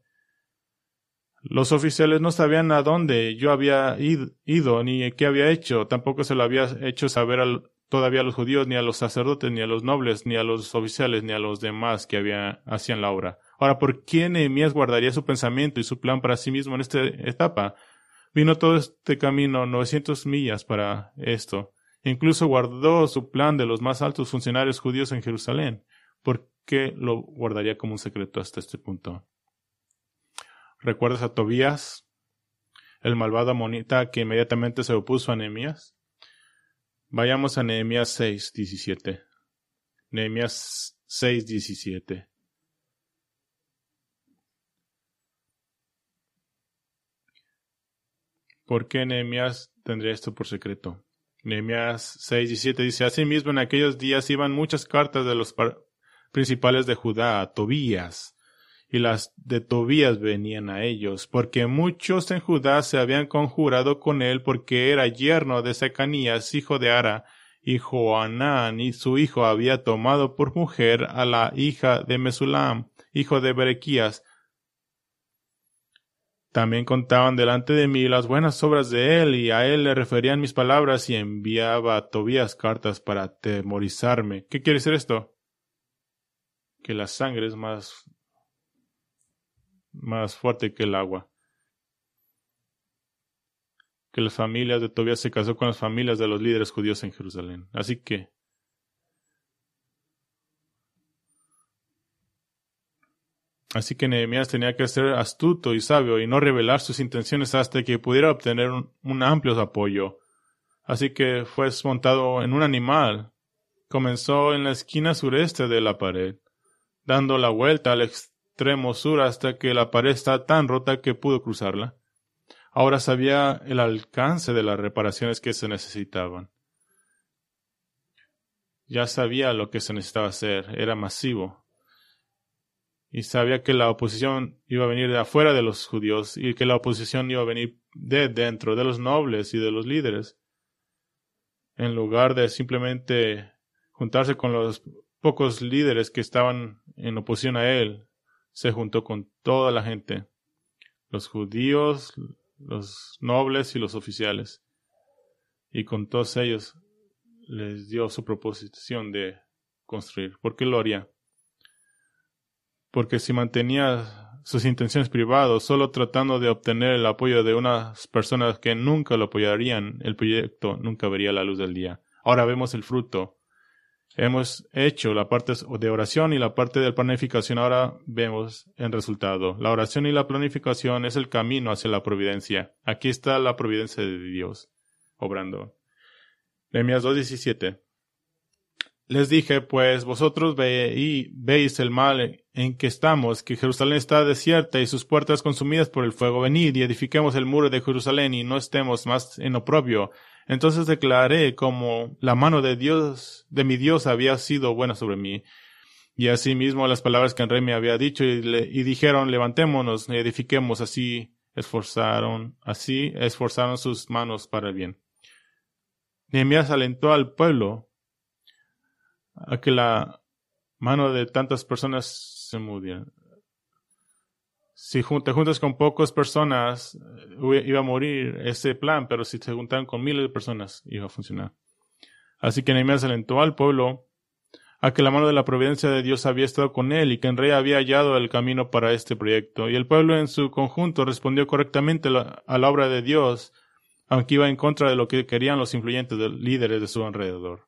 A: Los oficiales no sabían a dónde yo había ido ni qué había hecho. Tampoco se lo había hecho saber todavía a los judíos, ni a los sacerdotes, ni a los nobles, ni a los oficiales, ni a los demás que había, hacían la obra. Ahora, ¿por qué Nehemías guardaría su pensamiento y su plan para sí mismo en esta etapa? Vino todo este camino, 900 millas para esto. Incluso guardó su plan de los más altos funcionarios judíos en Jerusalén. ¿Por qué lo guardaría como un secreto hasta este punto? ¿Recuerdas a Tobías, el malvado amonita que inmediatamente se opuso a Nehemías? Vayamos a Nehemías 6, 17. Nehemías 6, 17. ¿Por qué Nehemías tendría esto por secreto? Nehemías 6, 17 dice, Asimismo en aquellos días iban muchas cartas de los principales de Judá a Tobías, y las de Tobías venían a ellos, porque muchos en Judá se habían conjurado con él porque era yerno de Secanías, hijo de Ara, y Joanán y su hijo había tomado por mujer a la hija de Mesulam, hijo de Berequías. También contaban delante de mí las buenas obras de él, y a él le referían mis palabras, y enviaba a Tobías cartas para atemorizarme. ¿Qué quiere decir esto? Que la sangre es más más fuerte que el agua. Que las familias de Tobías se casó con las familias de los líderes judíos en Jerusalén. Así que Así que Nehemías tenía que ser astuto y sabio y no revelar sus intenciones hasta que pudiera obtener un, amplio apoyo. Así que fue montado en un animal. Comenzó en la esquina sureste de la pared, dando la vuelta al, hasta que la pared está tan rota que pudo cruzarla. Ahora sabía el alcance de las reparaciones que se necesitaban. Ya sabía lo que se necesitaba hacer, era masivo. Y sabía que la oposición iba a venir de afuera de los judíos y que la oposición iba a venir de dentro, de los nobles y de los líderes. En lugar de simplemente juntarse con los pocos líderes que estaban en oposición a él, se juntó con toda la gente, los judíos, los nobles y los oficiales, y con todos ellos les dio su proposición de construir. ¿Por qué lo haría? Porque si mantenía sus intenciones privadas solo tratando de obtener el apoyo de unas personas que nunca lo apoyarían, el proyecto nunca vería la luz del día. Ahora vemos el fruto Hemos hecho la parte de oración y la parte de planificación. Ahora vemos el resultado. La oración y la planificación es el camino hacia la providencia. Aquí está la providencia de Dios obrando. Nehemías 2.17. Les dije, pues vosotros veis el mal en que estamos, que Jerusalén está desierta y sus puertas consumidas por el fuego. Venid y edifiquemos el muro de Jerusalén y no estemos más en oprobio. Entonces declaré como la mano de Dios, de mi Dios había sido buena sobre mí. Y asimismo las palabras que el rey me había dicho y, dijeron, levantémonos y edifiquemos, así esforzaron, así esforzaron sus manos para el bien. Nehemías alentó al pueblo a que la mano de tantas personas se moviera si te juntas con pocas personas, eh, iba a morir ese plan, pero si te juntan con miles de personas, iba a funcionar. Así que Nehemías alentó al pueblo a que la mano de la providencia de Dios había estado con él y que en rey había hallado el camino para este proyecto. Y el pueblo en su conjunto respondió correctamente a la obra de Dios, aunque iba en contra de lo que querían los influyentes líderes de su alrededor.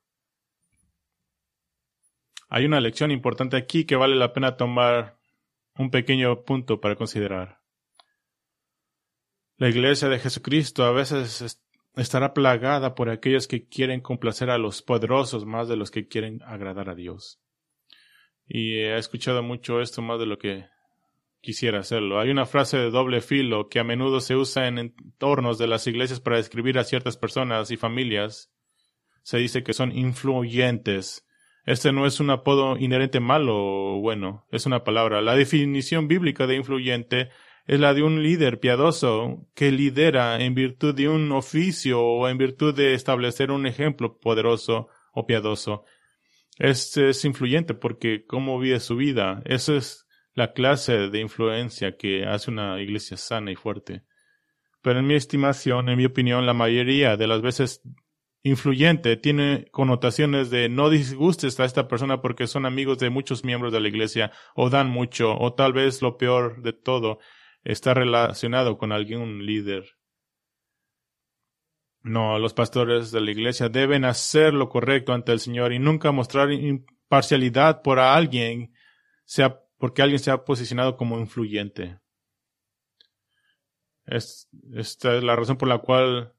A: Hay una lección importante aquí que vale la pena tomar un pequeño punto para considerar. La iglesia de Jesucristo a veces estará plagada por aquellos que quieren complacer a los poderosos más de los que quieren agradar a Dios. Y he escuchado mucho esto más de lo que quisiera hacerlo. Hay una frase de doble filo que a menudo se usa en entornos de las iglesias para describir a ciertas personas y familias. Se dice que son influyentes. Este no es un apodo inherente malo o bueno, es una palabra. La definición bíblica de influyente es la de un líder piadoso que lidera en virtud de un oficio o en virtud de establecer un ejemplo poderoso o piadoso. Este es influyente porque cómo vive su vida. Esa es la clase de influencia que hace una iglesia sana y fuerte. Pero en mi estimación, en mi opinión, la mayoría de las veces influyente tiene connotaciones de no disgustes a esta persona porque son amigos de muchos miembros de la iglesia o dan mucho o tal vez lo peor de todo está relacionado con algún líder. No, los pastores de la iglesia deben hacer lo correcto ante el Señor y nunca mostrar imparcialidad por alguien, sea porque alguien se ha posicionado como influyente. esta es la razón por la cual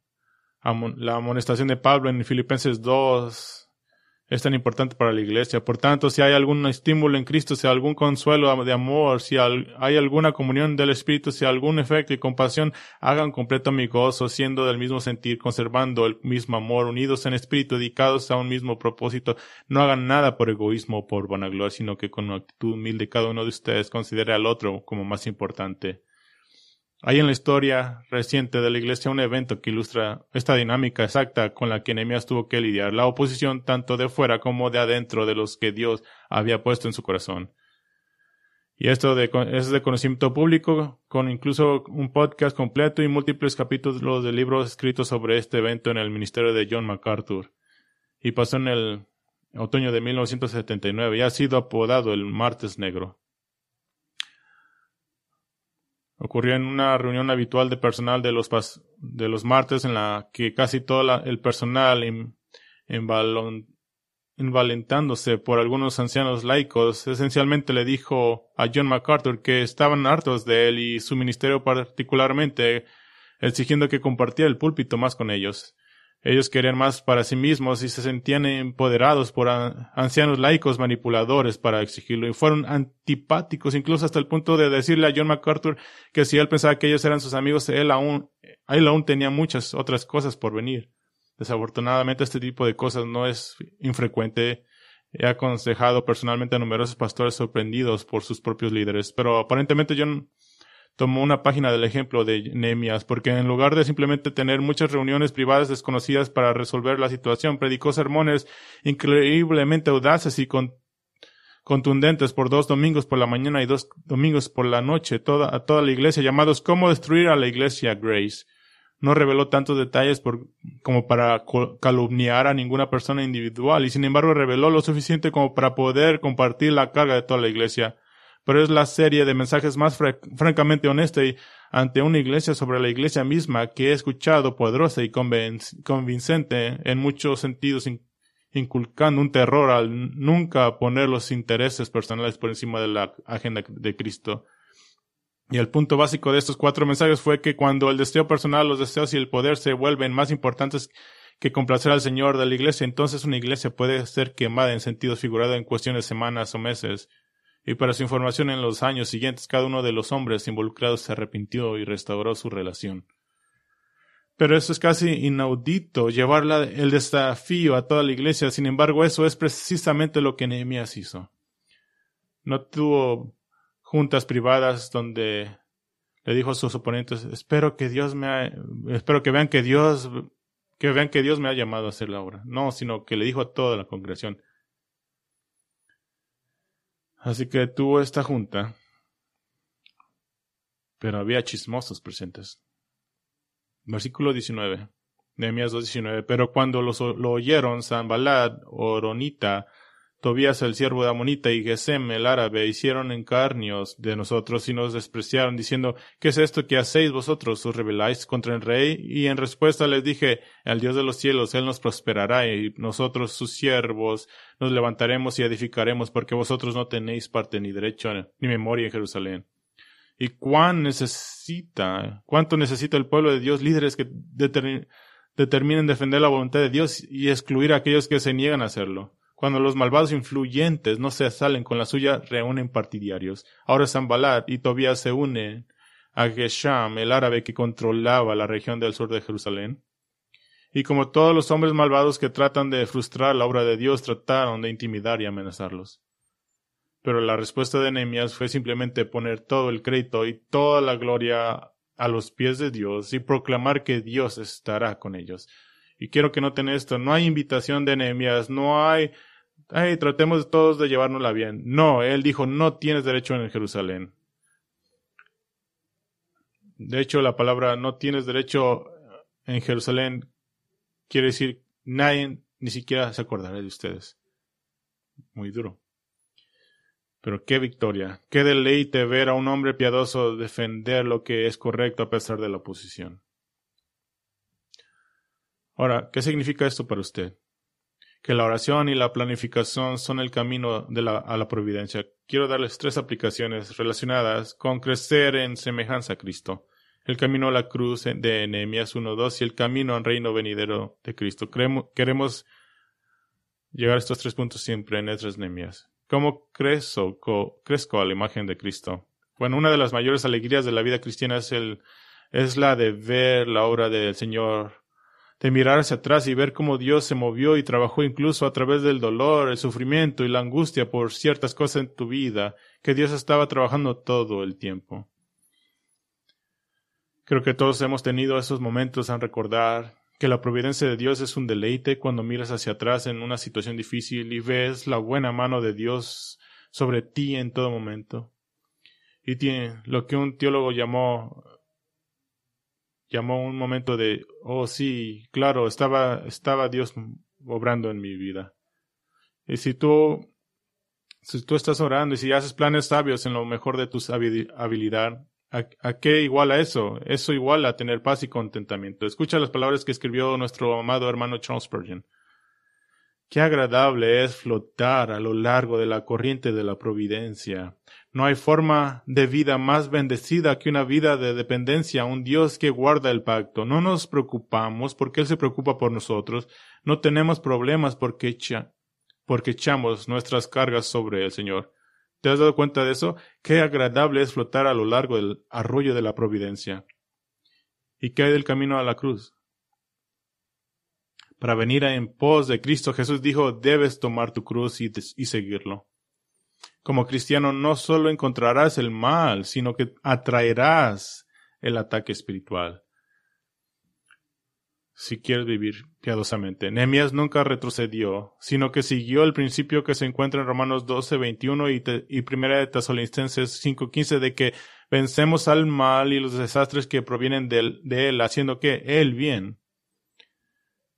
A: la amonestación de Pablo en Filipenses 2 es tan importante para la iglesia. Por tanto, si hay algún estímulo en Cristo, si hay algún consuelo de amor, si hay alguna comunión del Espíritu, si hay algún efecto y compasión, hagan completo mi gozo, siendo del mismo sentir, conservando el mismo amor, unidos en espíritu, dedicados a un mismo propósito. No hagan nada por egoísmo o por vanagloria, sino que con una actitud humilde cada uno de ustedes considere al otro como más importante. Hay en la historia reciente de la Iglesia un evento que ilustra esta dinámica exacta con la que Nehemías tuvo que lidiar, la oposición tanto de fuera como de adentro de los que Dios había puesto en su corazón. Y esto es de conocimiento público, con incluso un podcast completo y múltiples capítulos de libros escritos sobre este evento en el ministerio de John MacArthur. Y pasó en el otoño de 1979 y ha sido apodado el Martes Negro. Ocurrió en una reunión habitual de personal de los, de los martes en la que casi todo el personal, invalentándose por algunos ancianos laicos, esencialmente le dijo a John MacArthur que estaban hartos de él y su ministerio particularmente, exigiendo que compartiera el púlpito más con ellos. Ellos querían más para sí mismos y se sentían empoderados por ancianos laicos manipuladores para exigirlo y fueron antipáticos incluso hasta el punto de decirle a John MacArthur que si él pensaba que ellos eran sus amigos, él aún, él aún tenía muchas otras cosas por venir. Desafortunadamente este tipo de cosas no es infrecuente. He aconsejado personalmente a numerosos pastores sorprendidos por sus propios líderes, pero aparentemente John tomó una página del ejemplo de Nehemías, porque en lugar de simplemente tener muchas reuniones privadas desconocidas para resolver la situación, predicó sermones increíblemente audaces y contundentes por dos domingos por la mañana y dos domingos por la noche toda, a toda la iglesia, llamados Cómo destruir a la iglesia Grace. No reveló tantos detalles como para calumniar a ninguna persona individual y sin embargo reveló lo suficiente como para poder compartir la carga de toda la iglesia pero es la serie de mensajes más francamente honesta y ante una iglesia sobre la iglesia misma que he escuchado poderosa y convincente en muchos sentidos, inculcando un terror al nunca poner los intereses personales por encima de la agenda de Cristo. Y el punto básico de estos cuatro mensajes fue que cuando el deseo personal, los deseos y el poder se vuelven más importantes que complacer al Señor de la iglesia, entonces una iglesia puede ser quemada en sentido figurado en cuestiones de semanas o meses y para su información en los años siguientes cada uno de los hombres involucrados se arrepintió y restauró su relación. Pero eso es casi inaudito, llevar el desafío a toda la iglesia. Sin embargo, eso es precisamente lo que Nehemías hizo. No tuvo juntas privadas donde le dijo a sus oponentes, espero que Dios me ha, espero que vean que Dios, que vean que Dios me ha llamado a hacer la obra. No, sino que le dijo a toda la congregación, Así que tuvo esta junta, pero había chismosos presentes. Versículo 19. Nehemías 2.19. Pero cuando lo oyeron Sanballat, Oronita, Tobías el siervo de Amonita y Gesem el árabe hicieron encarnios de nosotros y nos despreciaron, diciendo, ¿qué es esto que hacéis vosotros? ¿Os rebeláis contra el rey? Y en respuesta les dije, al Dios de los cielos, Él nos prosperará y nosotros, sus siervos, nos levantaremos y edificaremos, porque vosotros no tenéis parte ni derecho ni memoria en Jerusalén. ¿Y cuán necesita, cuánto necesita el pueblo de Dios líderes que determinen defender la voluntad de Dios y excluir a aquellos que se niegan a hacerlo? Cuando los malvados influyentes no se salen con la suya, reúnen partidarios. Ahora Zambalat y Tobías se unen a Gesham, el árabe que controlaba la región del sur de Jerusalén. Y como todos los hombres malvados que tratan de frustrar la obra de Dios, trataron de intimidar y amenazarlos. Pero la respuesta de Nehemías fue simplemente poner todo el crédito y toda la gloria a los pies de Dios y proclamar que Dios estará con ellos. Y quiero que noten esto, no hay invitación de Nehemías, no hay ay, tratemos todos de llevárnosla bien. No, él dijo, no tienes derecho en Jerusalén. De hecho, la palabra no tienes derecho en Jerusalén quiere decir nadie ni siquiera se acordará de ustedes. Muy duro. Pero qué victoria, qué deleite ver a un hombre piadoso defender lo que es correcto a pesar de la oposición. Ahora, ¿qué significa esto para usted? Que la oración y la planificación son el camino de la, a la providencia. Quiero darles tres aplicaciones relacionadas con crecer en semejanza a Cristo. El camino a la cruz de Nehemías 1.2 y el camino al reino venidero de Cristo. queremos llegar a estos tres puntos siempre en estas Nehemías. ¿Cómo crezco, crezco a la imagen de Cristo? Bueno, una de las mayores alegrías de la vida cristiana es, el, es la de ver la obra del Señor de mirar hacia atrás y ver cómo Dios se movió y trabajó incluso a través del dolor, el sufrimiento y la angustia por ciertas cosas en tu vida, que Dios estaba trabajando todo el tiempo. Creo que todos hemos tenido esos momentos en recordar que la providencia de Dios es un deleite cuando miras hacia atrás en una situación difícil y ves la buena mano de Dios sobre ti en todo momento. Y tiene lo que un teólogo llamó llamó un momento de, oh sí, claro, estaba, estaba Dios obrando en mi vida. Y si tú, si tú estás orando y si haces planes sabios en lo mejor de tu habilidad, ¿a, ¿a, qué igual a eso? Eso igual a tener paz y contentamiento. Escucha las palabras que escribió nuestro amado hermano Charles Spurgeon. Qué agradable es flotar a lo largo de la corriente de la providencia. No hay forma de vida más bendecida que una vida de dependencia a un Dios que guarda el pacto. No nos preocupamos porque Él se preocupa por nosotros. No tenemos problemas porque, porque echamos nuestras cargas sobre el Señor. ¿Te has dado cuenta de eso? Qué agradable es flotar a lo largo del arroyo de la providencia. ¿Y qué hay del camino a la cruz? Para venir en pos de Cristo, Jesús dijo, debes tomar tu cruz y, seguirlo. Como cristiano no solo encontrarás el mal, sino que atraerás el ataque espiritual. Si quieres vivir piadosamente. Nehemías nunca retrocedió, sino que siguió el principio que se encuentra en Romanos 12, 21 y, Primera de Tesalonicenses 5.15 de que vencemos al mal y los desastres que provienen de él haciendo que el bien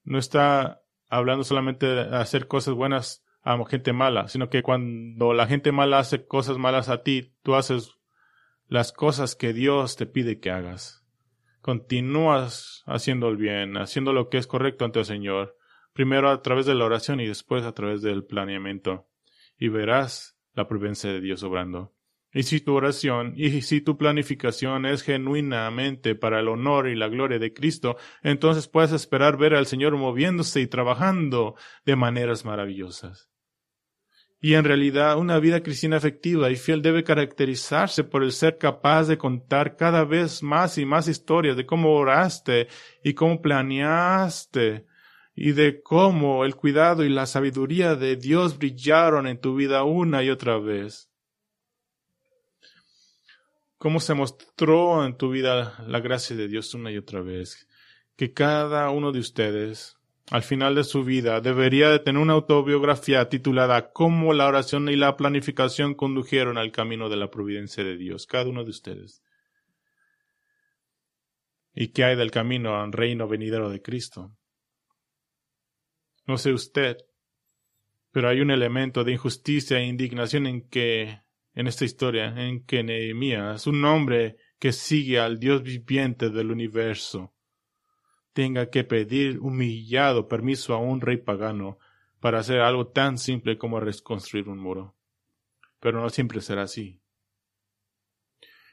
A: no está hablando solamente de hacer cosas buenas a gente mala, sino que cuando la gente mala hace cosas malas a ti, tú haces las cosas que Dios te pide que hagas. Continúas haciendo el bien, haciendo lo que es correcto ante el Señor, primero a través de la oración y después a través del planeamiento, y verás la presencia de Dios obrando. Y si tu oración y si tu planificación es genuinamente para el honor y la gloria de Cristo, entonces puedes esperar ver al Señor moviéndose y trabajando de maneras maravillosas. Y en realidad una vida cristiana efectiva y fiel debe caracterizarse por el ser capaz de contar cada vez más y más historias de cómo oraste y cómo planeaste y de cómo el cuidado y la sabiduría de Dios brillaron en tu vida una y otra vez cómo se mostró en tu vida la gracia de Dios una y otra vez. Que cada uno de ustedes, al final de su vida, debería de tener una autobiografía titulada Cómo la oración y la planificación condujeron al camino de la providencia de Dios. Cada uno de ustedes. ¿Y qué hay del camino al reino venidero de Cristo? No sé usted, Pero hay un elemento de injusticia e indignación en que, en esta historia, en que Nehemías, un hombre que sigue al Dios viviente del universo, tenga que pedir humillado permiso a un rey pagano para hacer algo tan simple como reconstruir un muro. Pero no siempre será así.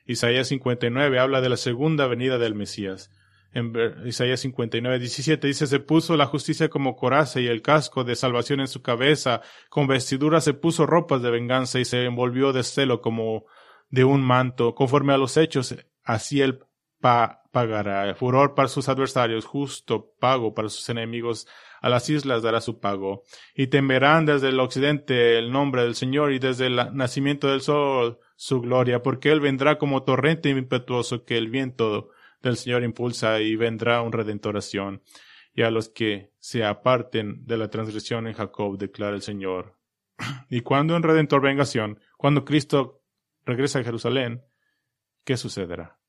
A: Isaías 59 habla de la segunda venida del Mesías. En Isaías 59, 17 dice, se puso la justicia como coraza y el casco de salvación en su cabeza, con vestidura se puso ropas de venganza y se envolvió de celo como de un manto, conforme a los hechos, así él pagará. Furor para sus adversarios, justo pago para sus enemigos, a las islas dará su pago. Y temerán desde el occidente el nombre del Señor y desde el nacimiento del sol su gloria, porque Él vendrá como torrente impetuoso que el viento del Señor impulsa y vendrá un redentoración. Y a los que se aparten de la transgresión en Jacob, declara el Señor. *clears throat* Y cuando en redentor vengación, cuando Cristo regresa a Jerusalén, ¿qué sucederá?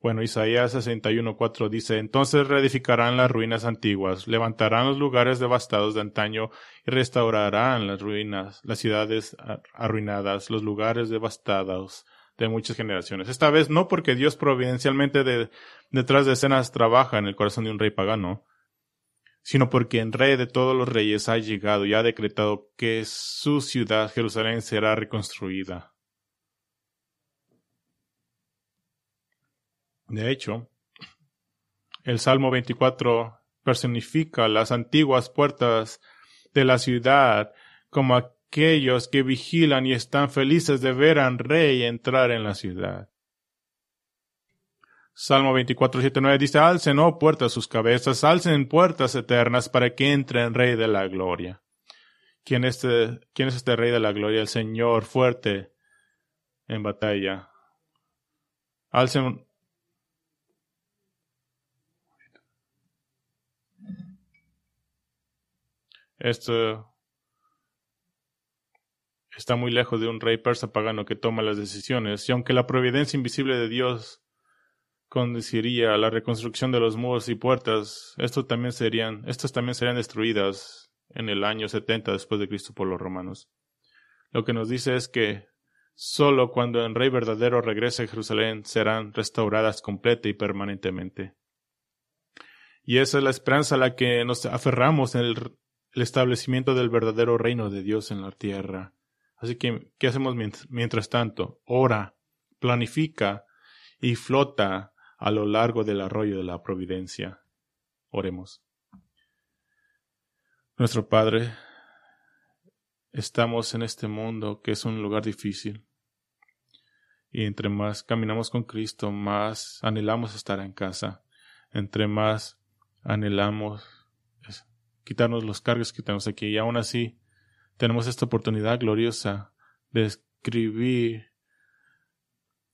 A: Bueno, Isaías 61.4 dice, Entonces reedificarán las ruinas antiguas, levantarán los lugares devastados de antaño y restaurarán las ruinas, las ciudades arruinadas, los lugares devastados de muchas generaciones. Esta vez no porque Dios providencialmente de, detrás de escenas trabaja en el corazón de un rey pagano, sino porque el rey de todos los reyes ha llegado y ha decretado que su ciudad, Jerusalén, será reconstruida. De hecho, el Salmo 24 personifica las antiguas puertas de la ciudad como aquellos que vigilan y están felices de ver al rey entrar en la ciudad. Salmo 24, 7, 9 dice, alcen, oh puertas sus cabezas, alcen puertas eternas para que entre el rey de la gloria. ¿Quién es, este, ¿Quién es este rey de la gloria? El Señor fuerte en batalla. Alcen Esto está muy lejos de un rey persa pagano que toma las decisiones, y aunque la providencia invisible de Dios conduciría a la reconstrucción de los muros y puertas, estos también serían, estos también destruidas en el año 70 después de Cristo por los romanos. Lo que nos dice es que solo cuando el rey verdadero regrese a Jerusalén serán restauradas completa y permanentemente. Y esa es la esperanza a la que nos aferramos en el establecimiento del verdadero reino de Dios en la tierra. Así que, ¿qué hacemos mientras tanto? Ora, planifica y flota a lo largo del arroyo de la providencia. Oremos. Nuestro Padre, estamos en este mundo que es un lugar difícil. Y entre más caminamos con Cristo, más anhelamos estar en casa. Entre más anhelamos quitarnos los cargos que tenemos aquí. Y aún así, tenemos esta oportunidad gloriosa de escribir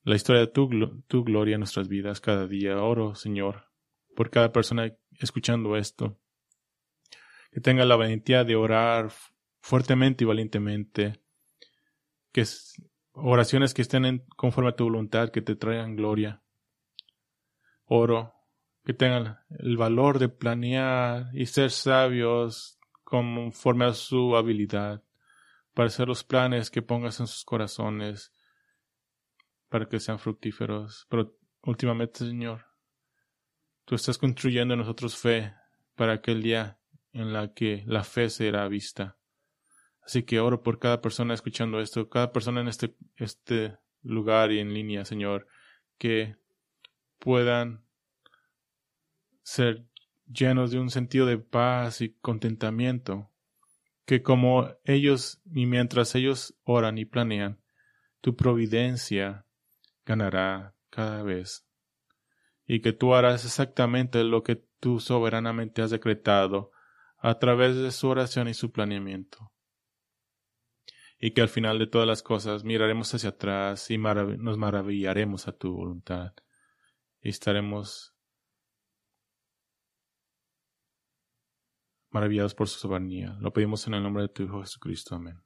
A: la historia de tu, tu gloria en nuestras vidas cada día. Oro, Señor, por cada persona escuchando esto. Que tenga la valentía de orar fuertemente y valientemente. Que oraciones que estén conforme a tu voluntad, que te traigan gloria. Oro que tengan el valor de planear y ser sabios conforme a su habilidad, para hacer los planes que pongas en sus corazones, para que sean fructíferos. Pero últimamente, Señor, tú estás construyendo en nosotros fe para aquel día en la que la fe será vista. Así que oro por cada persona escuchando esto, cada persona en este, este lugar y en línea, Señor, que puedan ser llenos de un sentido de paz y contentamiento, que como ellos y mientras ellos oran y planean, tu providencia ganará cada vez, y que tú harás exactamente lo que tú soberanamente has decretado a través de su oración y su planeamiento. Y que al final de todas las cosas miraremos hacia atrás y nos maravillaremos a tu voluntad y estaremos maravillados por su soberanía. Lo pedimos en el nombre de tu Hijo Jesucristo. Amén.